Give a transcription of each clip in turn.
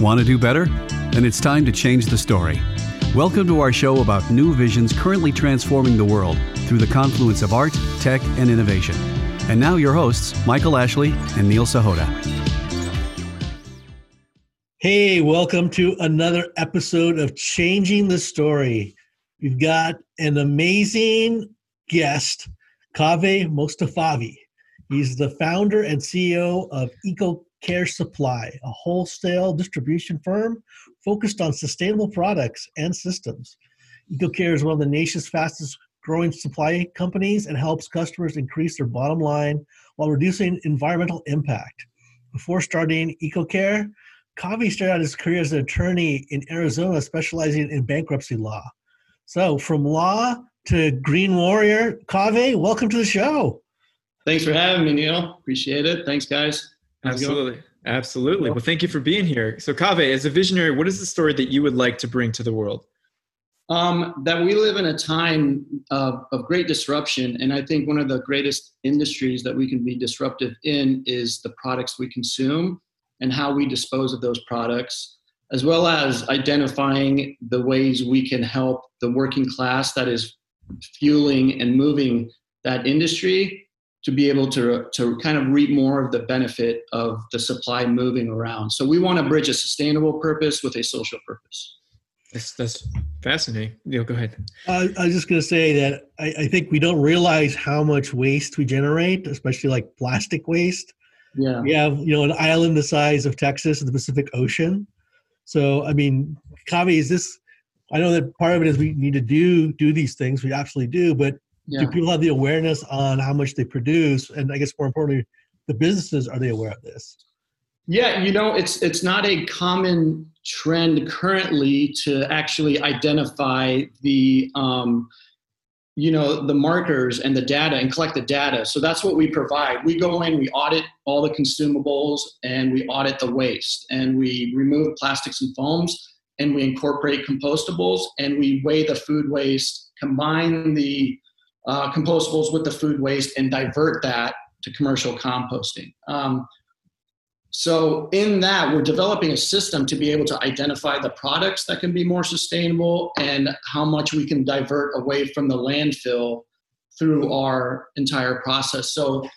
Want to do better? Then it's time to change the story. Welcome to our show about new visions currently transforming the world through the confluence of art, tech, and innovation. And now, your hosts, Michael Ashley and Neil Sahota. Hey, welcome to another episode of Changing the Story. We've got an amazing guest, Kaveh Mostafavi. He's the founder and CEO of Eco Care Supply, a wholesale distribution firm focused on sustainable products and systems. EcoCare is one of the nation's fastest growing supply companies and helps customers increase their bottom line while reducing environmental impact. Before starting EcoCare, Kaveh started out his career as an attorney in Arizona, specializing in bankruptcy law. So, from law to Green Warrior, Kaveh, welcome to the show. Thanks for having me, Neil. Appreciate it. Thanks, guys. Absolutely. Absolutely. Well, thank you for being here. So, Kaveh, as a visionary, what is the story that you would like to bring to the world? Um, that we live in a time of, of great disruption. And I think one of the greatest industries that we can be disruptive in is the products we consume and how we dispose of those products, as well as identifying the ways we can help the working class that is fueling and moving that industry to be able to, to kind of reap more of the benefit of the supply moving around. So we want to bridge a sustainable purpose with a social purpose. That's, that's fascinating. Neil, go ahead. Uh, I was just going to say that I, I, think we don't realize how much waste we generate, especially like plastic waste. Yeah. We have, you know, an island the size of Texas in the Pacific Ocean. So, I mean, Kavi, is this, I know that part of it is we need to do do these things. We absolutely do, but yeah. do people have the awareness on how much they produce? And i guess more importantly the businesses are they aware of this? Yeah you know it's it's not a common trend currently to actually identify the um, you know the markers and the data and collect the data. So that's what we provide. We go in we audit all the consumables and we audit the waste and we remove plastics and foams and we incorporate compostables and we weigh the food waste combine the uh, compostables with the food waste and divert that to commercial composting. Um, so, in that, we're developing a system to be able to identify the products that can be more sustainable and how much we can divert away from the landfill through our entire process. So,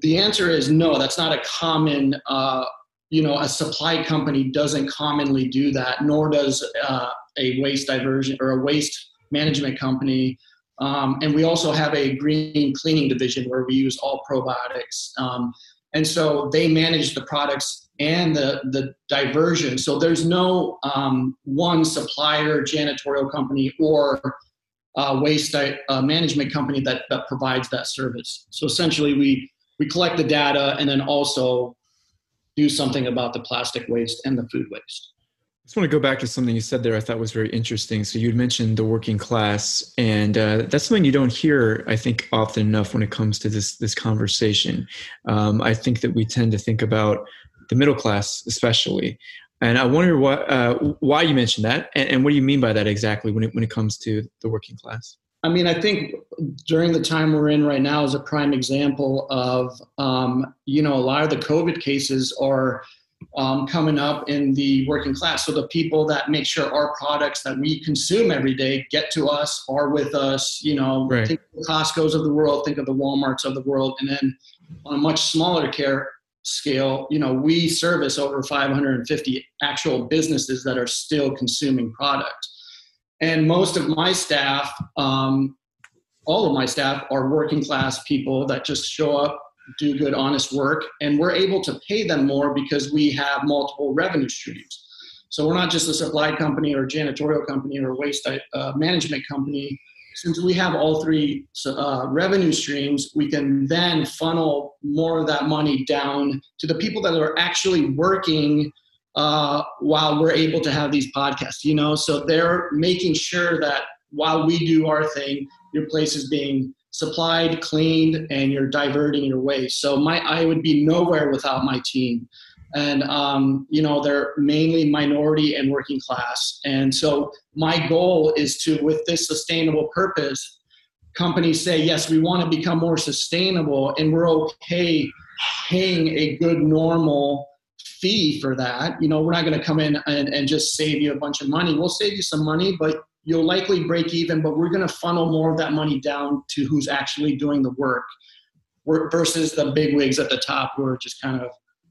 the answer is no, that's not a common, uh, you know, a supply company doesn't commonly do that, nor does uh, a waste diversion or a waste management company um, and we also have a green cleaning division where we use all probiotics. Um, and so they manage the products and the, the diversion. So there's no um, one supplier, janitorial company, or uh, waste uh, management company that, that provides that service. So essentially, we, we collect the data and then also do something about the plastic waste and the food waste just want to go back to something you said there I thought was very interesting. So you'd mentioned the working class, and uh, that's something you don't hear, I think, often enough when it comes to this this conversation. Um, I think that we tend to think about the middle class, especially, and I wonder what uh, why you mentioned that, and, and, what do you mean by that exactly when it when it comes to the working class? I mean, I think during the time we're in right now is a prime example of, um, you know, a lot of the COVID cases are um, coming up in the working class. So the people that make sure our products that we consume every day get to us, are with us. You know, right. think of the Costco's of the world, think of the WalMarts of the world, and then on a much smaller care scale, you know, we service over 550 actual businesses that are still consuming product. And most of my staff, um, all of my staff, are working class people that just show up do good, honest work, and we're able to pay them more because we have multiple revenue streams. So we're not just a supply company or janitorial company or waste uh, management company. Since we have all three uh, revenue streams, we can then funnel more of that money down to the people that are actually working uh, while we're able to have these podcasts. You know, so they're making sure that while we do our thing, your place is being supplied, cleaned, and you're diverting your waste. So my I would be nowhere without my team. And um, you know they're mainly minority and working class. And so my goal is to, with this sustainable purpose, companies say yes, we want to become more sustainable, and we're okay paying a good normal fee for that. You know, we're not going to come in and, and just save you a bunch of money. We'll save you some money, but you'll likely break even, but we're going to funnel more of that money down to who's actually doing the work versus the big wigs at the top who are just kind of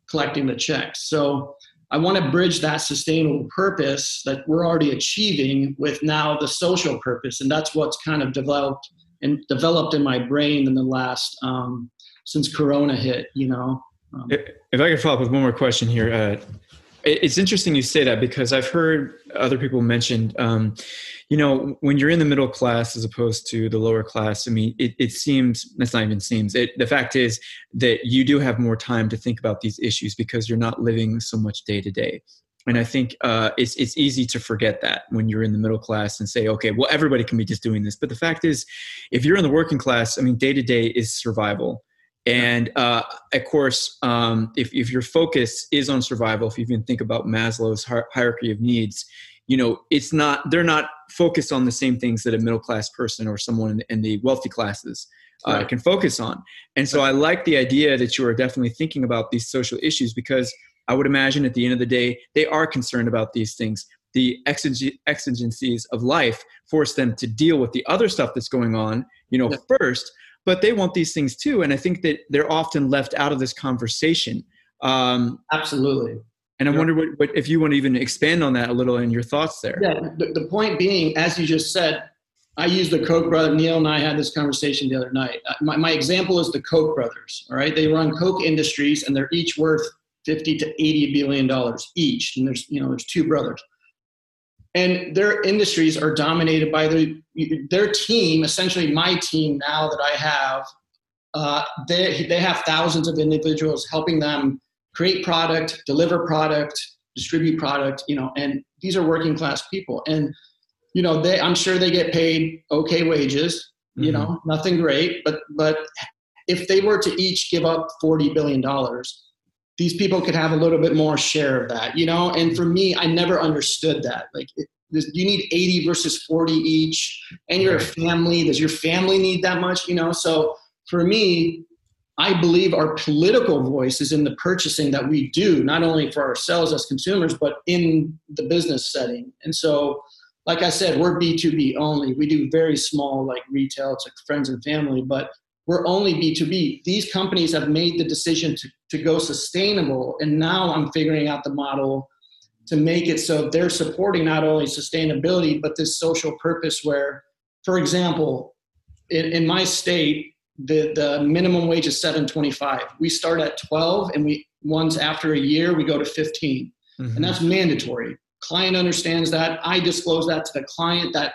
collecting the checks. So I want to bridge that sustainable purpose that we're already achieving with now the social purpose. And that's what's kind of developed and developed in my brain in the last, um, since Corona hit, you know. Um, if I could follow up with one more question here, uh, it's interesting you say that because I've heard other people mention, um, you know, when you're in the middle class as opposed to the lower class. I mean, it, it seems that's not even seems. It, the fact is that you do have more time to think about these issues because you're not living so much day to day. And I think uh, it's it's easy to forget that when you're in the middle class and say, okay, well, everybody can be just doing this. But the fact is, if you're in the working class, I mean, day to day is survival and uh, of course, um, if, if your focus is on survival, if you even think about Maslow's hierarchy of needs, you know, it's not, they're not focused on the same things that a middle class person or someone in the, in the wealthy classes uh, right. can focus on. And so I like the idea that you are definitely thinking about these social issues because I would imagine at the end of the day, they are concerned about these things. The exigencies of life force them to deal with the other stuff that's going on, you know, yeah. first but they want these things too and i think that they're often left out of this conversation. Um, absolutely. and i wonder what, what, if you want to even expand on that a little in your thoughts there. Yeah the, the point being as you just said i use the koch brother neil and i had this conversation the other night. Uh, my, my example is the koch brothers all right? They run koch industries and they're each worth 50 to 80 billion dollars each. And there's you know there's two brothers and their industries are dominated by their their team essentially my team now that i have uh, they, they have thousands of individuals helping them create product deliver product distribute product you know and these are working class people and you know they i'm sure they get paid okay wages you mm-hmm. know nothing great but but if they were to each give up 40 billion dollars these people could have a little bit more share of that, you know? And for me, I never understood that. Like, it, this, you need 80 versus 40 each, and you're a family. Does your family need that much, you know? So for me, I believe our political voice is in the purchasing that we do, not only for ourselves as consumers, but in the business setting. And so, like I said, we're B2B only. We do very small, like retail to friends and family, but we're only B2B. These companies have made the decision to, to go sustainable. And now I'm figuring out the model to make it so they're supporting not only sustainability, but this social purpose where, for example, in, in my state, the, the minimum wage is 725. We start at 12 and we once after a year we go to 15. Mm-hmm. And that's mandatory. Client understands that. I disclose that to the client that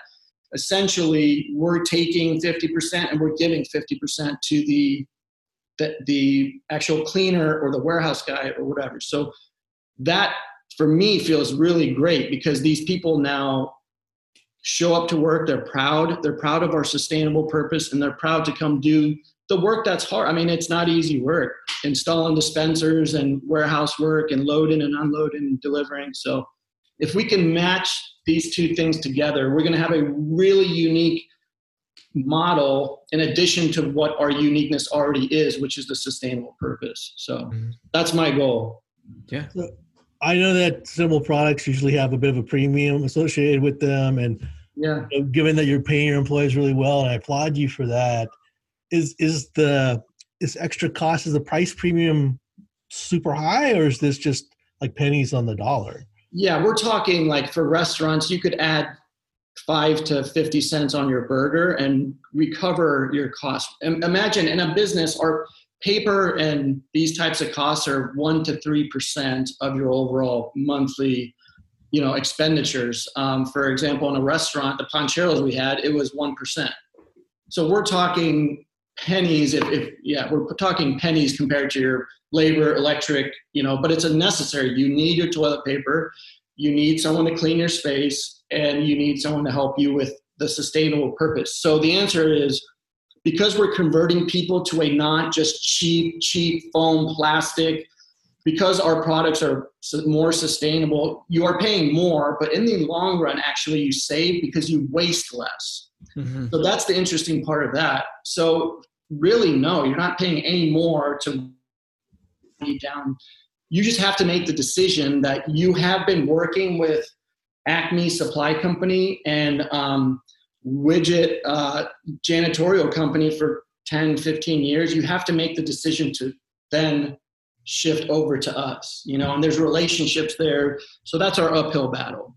essentially we're taking 50% and we're giving 50% to the, the, the actual cleaner or the warehouse guy or whatever. So that for me feels really great because these people now show up to work they're proud they're proud of our sustainable purpose and they're proud to come do the work that's hard i mean it's not easy work installing dispensers and warehouse work and loading and unloading and delivering so if we can match these two things together, we're going to have a really unique model in addition to what our uniqueness already is, which is the sustainable purpose. So mm-hmm. that's my goal. Yeah. So I know that simple products usually have a bit of a premium associated with them. And yeah, you know, given that you're paying your employees really well, and I applaud you for that, is, is the, is extra cost, is the price premium super high or is this just like pennies on the dollar? Yeah, we're talking like for restaurants, you could add five to 50 cents on your burger and recover your cost. Imagine in a business, our paper and these types of costs are one to 3% of your overall monthly you know expenditures um, for example in a restaurant the pancheros we had it was 1% so we're talking pennies if, if yeah we're talking pennies compared to your labor, electric, you know, but it's a necessary. You need your toilet paper, you need someone to clean your space, and you need someone to help you with the sustainable purpose. So the answer is because we're converting people to a not just cheap, cheap foam plastic, because our products are more sustainable, you are paying more, but in the long run, actually, you save because you waste less. Mm-hmm. So that's the interesting part of that. So, really, no, you're not paying any more to be down you just have to make the decision that you have been working with Acme Supply Company and um, widget uh, janitorial company for 10, 15 years. You have to make the decision to then shift over to us, you know, and there's relationships there. So that's our uphill battle.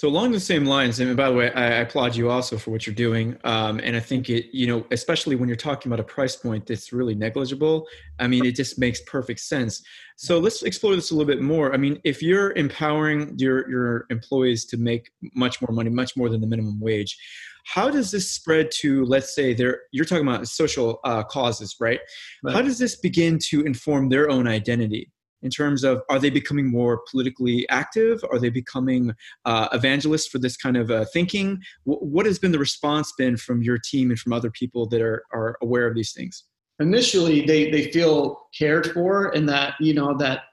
So along the same lines, and by the way, I, applaud you also for what you're doing. Um, and I think it, you know, especially when you're talking about a price point that's really negligible. I mean, it just makes perfect sense. So let's explore this a little bit more. I mean, if you're empowering your your employees to make much more money, much more than the minimum wage, how does this spread to let's say they're you're talking about social uh, causes right? right how does this begin to inform their own identity in terms of are they becoming more politically active? Are they becoming uh, evangelists for this kind of uh, thinking? W- what has been the response been from your team and from other people that are, are aware of these things? Initially they, they feel cared for and that you know that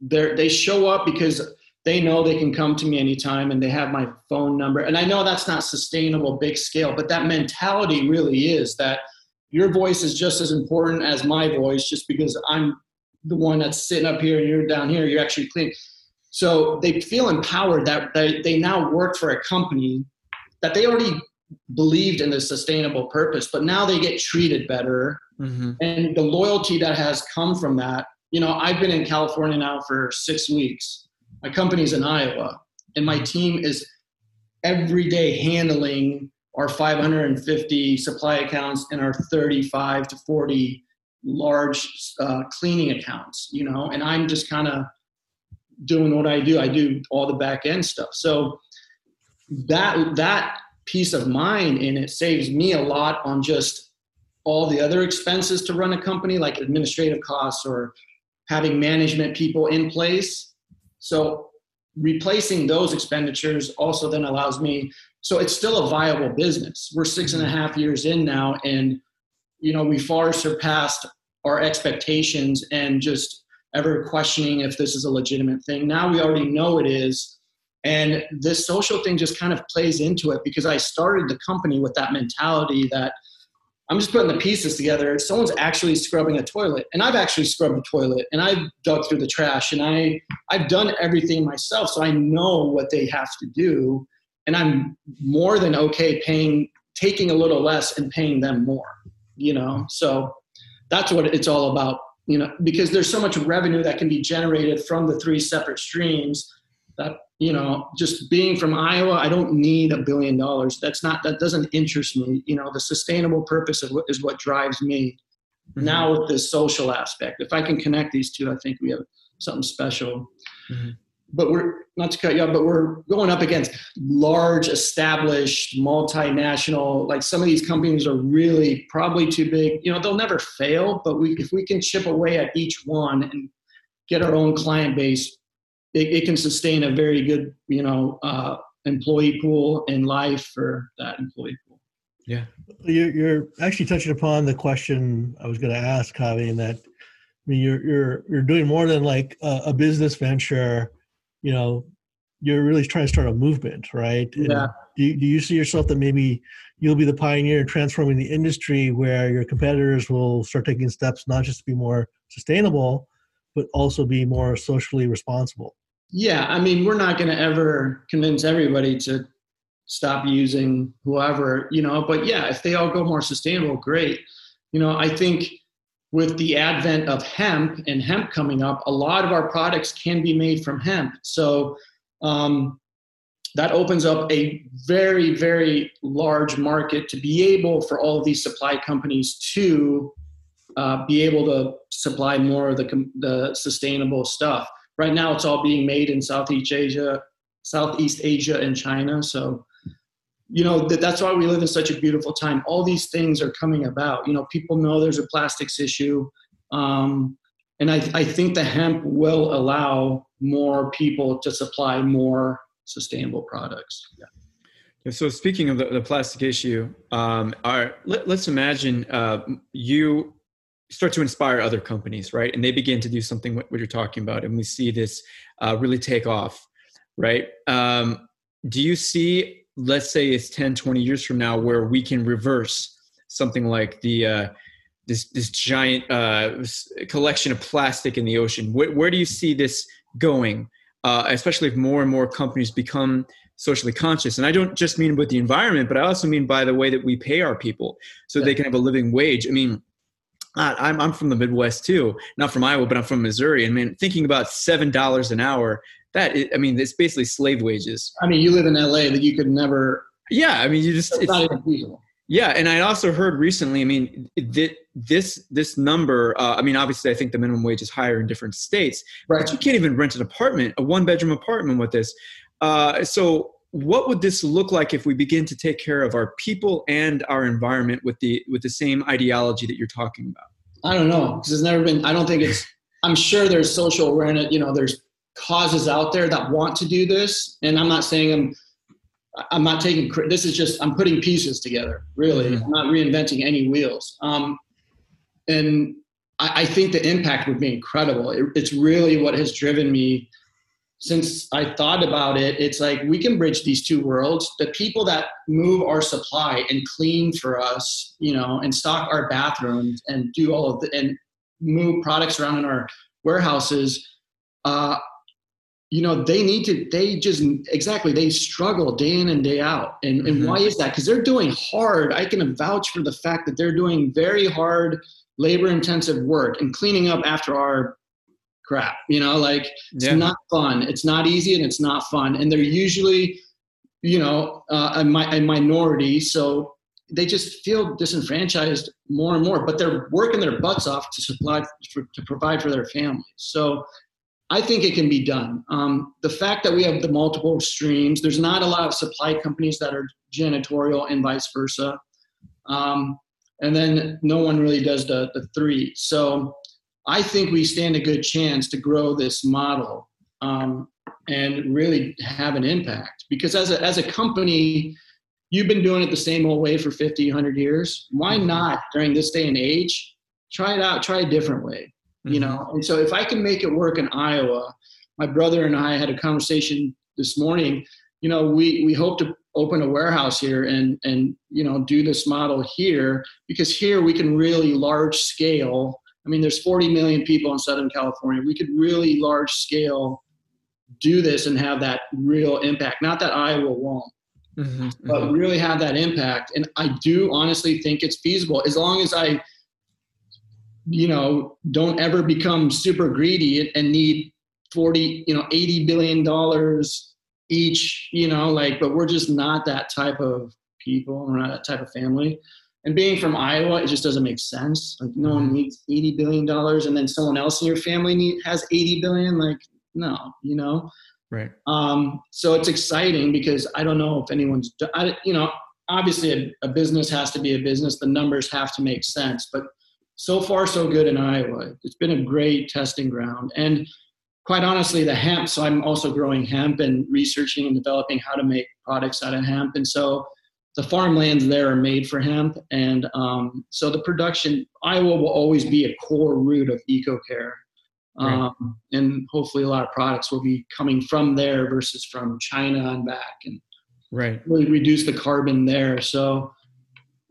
they they show up because they know they can come to me anytime and they have my phone number. And i know that's not sustainable big scale but that mentality really is that your voice is just as important as my voice just because i'm the one that's sitting up here and you're down here, you're actually clean. So they feel empowered that they, they now work for a company that they already believed in the sustainable purpose, but now they get treated better. Mm-hmm. And the loyalty that has come from that, you know, I've been in California now for six weeks. My company's in Iowa, and my team is every day handling our 550 supply accounts and our 35 to 40 large uh, cleaning accounts, you know, and I'm just kind of doing what I do. I do all the back end stuff. So that that peace of mind in it saves me a lot on just all the other expenses to run a company, like administrative costs or having management people in place. So replacing those expenditures also then allows me. So it's still a viable business. We're six and a half years in now, and you know, we far surpassed our expectations and just ever questioning if this is a legitimate thing. Now we already know it is. And this social thing just kind of plays into it because I started the company with that mentality that I'm just putting the pieces together. Someone's actually scrubbing a toilet, and I've actually scrubbed a toilet, and I've dug through the trash, and I I've done everything myself, so I know what they have to do, and I'm more than okay paying, taking a little less and paying them more you know? So that's what it's all about you know because there's so much revenue that can be generated from the three separate streams that you know just being from iowa i don't need a billion dollars. That's not that doesn't interest me. You know the sustainable purpose what, is what drives me mm-hmm. now with this social aspect. If i can connect these two i think we have something special. Mm-hmm but we're not to cut you off, but we're going up against large, established, multinational. Like some of these companies are really probably too big. You know, they'll never fail, but we if we can chip away at each one and get our own client base, it, it can sustain a very good, you know, uh, employee pool and life for that employee pool. Yeah, you're, you're actually touching upon the question I was going to ask, Kaveh, in that. I mean, you're you're you're doing more than like a, a business venture you know you're really trying to start a movement right? Yeah. do, you, do you see yourself that maybe you'll be the pioneer in transforming the industry where your competitors will start taking steps not just to be more sustainable but also be more socially responsible? Yeah i mean we're not going to ever convince everybody to stop using whoever you know but yeah if they all go more sustainable great. You know i think with the advent of hemp and hemp coming up, a lot of our products can be made from hemp. So um, that opens up a very, very large market to be able for all of these supply companies to uh, be able to supply more of the, the sustainable stuff. Right now, it's all being made in Southeast Asia, Southeast Asia, and China. So you know that that's why we live in such a beautiful time. All these things are coming about. You know people know there's a plastics issue um, and I, I think the hemp will allow more people to supply more sustainable products. Yeah. so speaking of the, the plastic issue um, our, let, us imagine uh, you start to inspire other companies right? And they begin to do something what, what you're talking about and we see this uh, really take off right? Um, do you see let's say it's 10 20 years from now where we can reverse something like the uh, this this giant uh, collection of plastic in the ocean. Where, where do you see this going? Uh, especially if more and more companies become socially conscious. And I don't just mean with the environment, but I also mean by the way that we pay our people so yeah. they can have a living wage. I mean, I'm, I'm from the Midwest too, not from Iowa, but I'm from Missouri. And man, thinking about $7 an hour, that, is, I mean, it's basically slave wages. I mean, you live in LA that you could never. Yeah. I mean, you just, it's, not even feasible. Yeah, and I also heard recently. I mean, this this number. Uh, I mean, obviously, I think the minimum wage is higher in different states, right. but you can't even rent an apartment, a one bedroom apartment with this. Uh, so, what would this look like if we begin to take care of our people and our environment with the with the same ideology that you're talking about? I don't know because it's never been. I don't think it's. I'm sure there's social awareness. You know, there's causes out there that want to do this, and I'm not saying I'm I'm not taking this is just I'm putting pieces together. Really, mm-hmm. I'm not reinventing any wheels. Um, and I, I, think the impact would be incredible. It, it's really what has driven me since I thought about it. It's like we can bridge these two worlds. The people that move our supply and clean for us, you know, and stock our bathrooms and do all of the and move products around in our warehouses. Uh, you know they need to they just exactly they struggle day in and day out. And, and mm-hmm. why is that? Because they're doing hard. I can vouch for the fact that they're doing very hard labor intensive work and cleaning up after our crap you know like it's yeah. not fun. It's not easy and it's not fun. And they're usually you know uh, a, a minority. So they just feel disenfranchised more and more but they're working their butts off to supply for, to provide for their families. So I think it can be done. Um, the fact that we have the multiple streams, there's not a lot of supply companies that are janitorial and vice versa. Um, and then no one really does the, the three. So I think we stand a good chance to grow this model um, and really have an impact. Because as a, as a company, you've been doing it the same old way for 50, 100 years. Why mm-hmm. not during this day and age? Try it out, try a different way you mm-hmm. know? And so if i can make it work in iowa my brother and i had a conversation this morning you know we we hope to open a warehouse here and and you know do this model here because here we can really large scale i mean there's 40 million people in southern california. We could really large scale do this and have that real impact. Not that iowa won't mm-hmm, but mm-hmm. really have that impact. And i do honestly think it's feasible. As long as i you know, don't ever become super greedy and need 40, you know, 80 billion dollars each, you know, like, but we're just not that type of people. We're not that type of family. And being from Iowa, it just doesn't make sense. Like no one mm-hmm. needs 80 billion dollars and then someone else in your family need, has 80 billion. Like, no, you know? Right. Um, so it's exciting because I don't know if anyone's, I, you know, obviously a, a business has to be a business. The numbers have to make sense, but so far so good in Iowa. It's been a great testing ground. And quite honestly, the hemp, so I'm also growing hemp and researching and developing how to make products out of hemp. And so the farmlands there are made for hemp. And um, so the production, Iowa will always be a core root of EcoCare. Right. Um, and hopefully a lot of products will be coming from there versus from China and back and right. really reduce the carbon there. So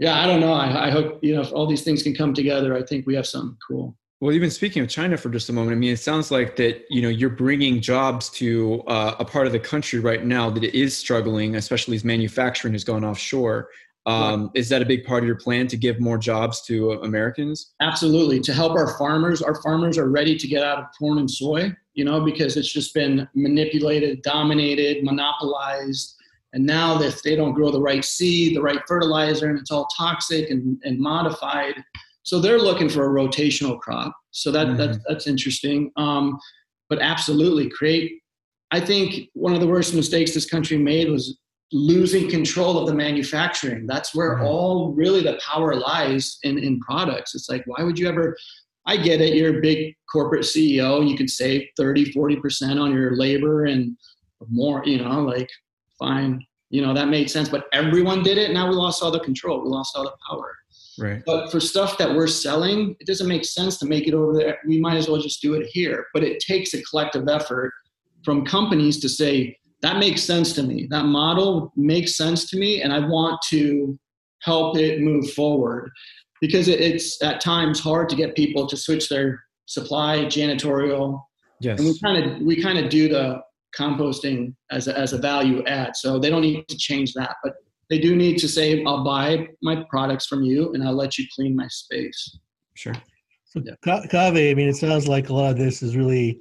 yeah, I don't know. I, I hope you know if all these things can come together. I think we have something cool. Well, even speaking of China for just a moment, I mean, it sounds like that you know you're bringing jobs to uh, a part of the country right now that is struggling, especially as manufacturing has gone offshore. Um, Is that a big part of your plan to give more jobs to Americans? Absolutely, to help our farmers. Our farmers are ready to get out of corn and soy, you know, because it's just been manipulated, dominated, monopolized and now if they don't grow the right seed, the right fertilizer, and it's all toxic and, and modified, so they're looking for a rotational crop. So that, mm-hmm. that that's interesting. Um, but absolutely create. I think one of the worst mistakes this country made was losing control of the manufacturing. That's where mm-hmm. all really the power lies in, in products. It's like, why would you ever? I get it. You're a big corporate CEO. You can save 30, 40% on your labor and more, you know, like fine. You know, that made sense. But everyone did it. Now we lost all the control. We lost all the power. Right. But for stuff that we're selling, it doesn't make sense to make it over there. We might as well just do it here. But it takes a collective effort from companies to say, that makes sense to me. That model makes sense to me, and I want to help it move forward. because it's at times hard to get people to switch their supply janitorial. Yes. And we kind of we kind of do the composting as a, as a value add, so they don't need to change that, but they do need to say, "I'll buy my products from you, and I'll let you clean my space." Sure. So Ka- Kaveh, I mean, it sounds like a lot of this is really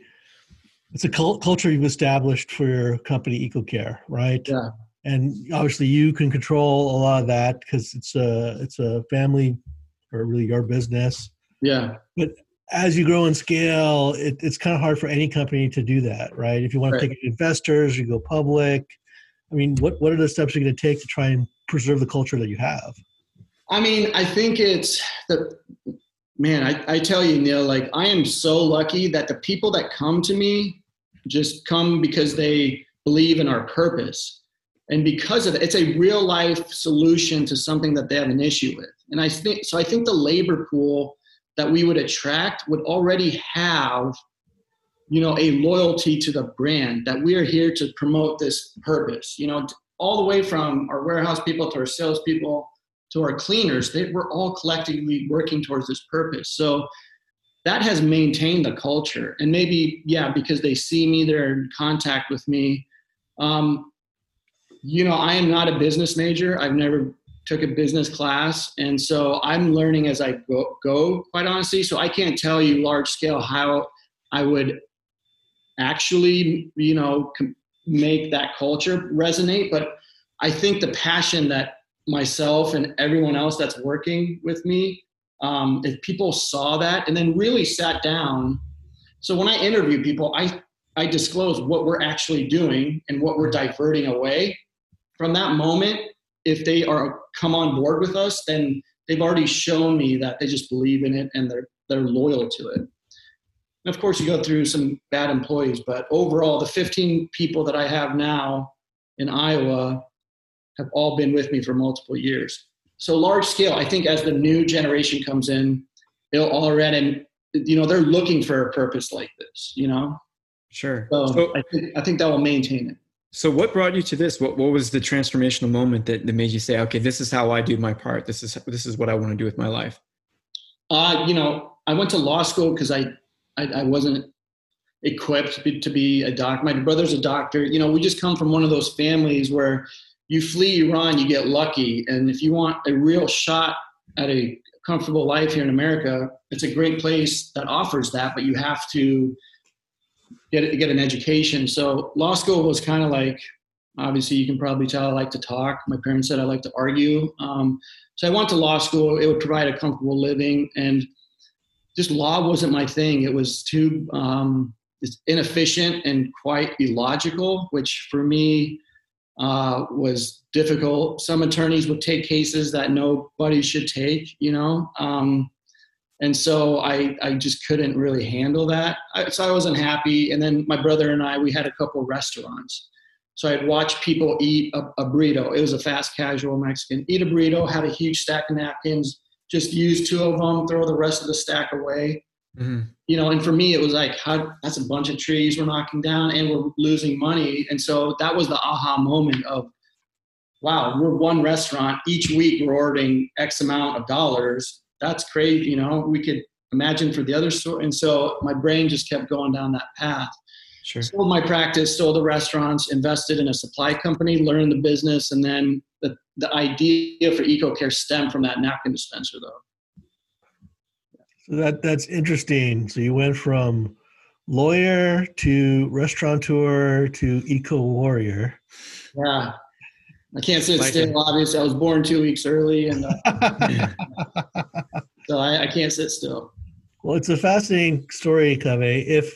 it's a cult- culture you've established for your company EcoCare, right? Yeah. And obviously, you can control a lot of that because it's a it's a family or really your business. Yeah. As you grow and scale, it, it's kind of hard for any company to do that, right? If you want Right. to take investors, you go public. I mean, what what are the steps you're going to take to try and preserve the culture that you have? I mean, I think it's the man. I, I tell you, Neil, like I am so lucky that the people that come to me just come because they believe in our purpose, and because of it, it's a real life solution to something that they have an issue with. And I think so. I think the labor pool that we would attract would already have you know a loyalty to the brand that we are here to promote this purpose. You know all the way from our warehouse people to our salespeople to our cleaners they we're all collectively working towards this purpose. So that has maintained the culture. And maybe yeah because they see me they're in contact with me. Um, you know i am not a business major. I've never took a business class. And so i'm learning as i go, go quite honestly. So i can't tell you large scale how i would actually you know make that culture resonate. But i think the passion that myself and everyone else that's working with me um, if people saw that and then really sat down. So when i interview people i i disclose what we're actually doing and what we're diverting away. From that moment if they are come on board with us then they've already shown me that they just believe in it and they're they're loyal to it and of course, you go through some bad employees, but overall, the 15 people that I have now in Iowa have all been with me for multiple years. So large scale, I think as the new generation comes in, they'll already, you know, they're looking for a purpose like this, you know. Sure. So, So, I think I think that will maintain it. So what brought you to this? What what was the transformational moment that, that made you say, okay, this is how I do my part. This is this is what I want to do with my life. Uh, you know, I went to law school because I, I I wasn't equipped to be, a doctor. My brother's a doctor. You know, we just come from one of those families where you flee, Iran, you get lucky, and if you want a real shot at a comfortable life here in America, it's a great place that offers that, but you have to get get an education. So law school was kind of like obviously you can probably tell I like to talk. My parents said I like to argue. Um, so I went to law school. It would provide a comfortable living, and just law wasn't my thing. It was too um, inefficient and quite illogical, which for me uh, was difficult. Some attorneys would take cases that nobody should take, you know. Um, and so I, I just couldn't really handle that. I, so I wasn't happy. And then my brother and I, we had a couple restaurants. So I'd watch people eat a, a burrito. It was a fast casual Mexican. Eat a burrito, had a huge stack of napkins, just use two of them, throw the rest of the stack away. Mhm. You know, and for me, it was like, how, that's a bunch of trees we're knocking down and we're losing money. And so that was the aha moment of, wow, we're one restaurant. Each week we're ordering X amount of dollars. That's crazy. You know, we could imagine for the other store. And so my brain just kept going down that path Sure. sold my practice, sold the restaurants, invested in a supply company, learned the business, and then the, the idea for EcoCare stemmed from that napkin dispenser, though. So that that's interesting. So you went from lawyer to restaurateur to eco warrior. Yeah, I can't sit Like still. it. Obviously, I was born two weeks early, and uh, so I, I can't sit still. well, it's a fascinating story, Kaveh. If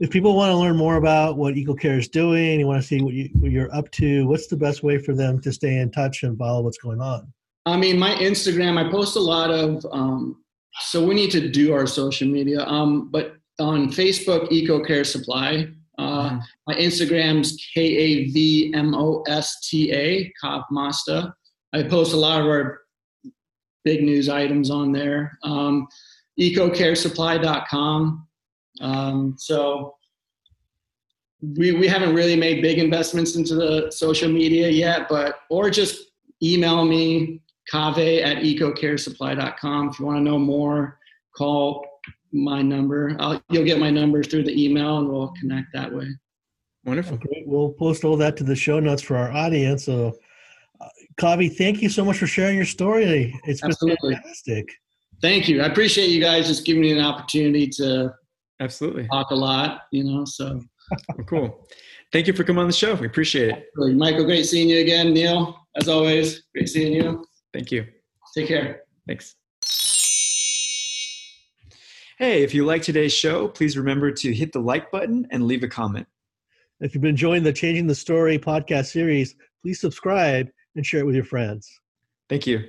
if people want to learn more about what EcoCare is doing, you want to see what, you, what you're up to, what's the best way for them to stay in touch and follow what's going on? I mean, my Instagram, I post a lot of. Um, so we need to do our social media. Um, but on Facebook, EcoCare Supply. Uh, Mhm. My Instagram's K A V M O S T A, Kav Mosta. I post a lot of our big news items on there. Um, EcoCareSupply.com. Um, so we, we haven't really made big investments into the social media yet, but or just email me Kaveh at ecocaresupply.com. If you want to know more, call my number. I'll, you'll get my number through the email and we'll connect that way. Wonderful. Great. We'll post all that to the show notes for our audience. So, uh, Kavi, thank you so much for sharing your story. It's been Absolutely. fantastic. Thank you. I appreciate you guys just giving me an opportunity to Absolutely. talk a lot, you know, so Well, cool. Thank you for coming on the show. We appreciate it. really, Michael, great seeing you again. Neil, as always, great seeing you. Thank you. Take care. Thanks. Hey, if you like today's show, please remember to hit the like button and leave a comment. If you've been enjoying the Changing the Story podcast series, please subscribe and share it with your friends. Thank you.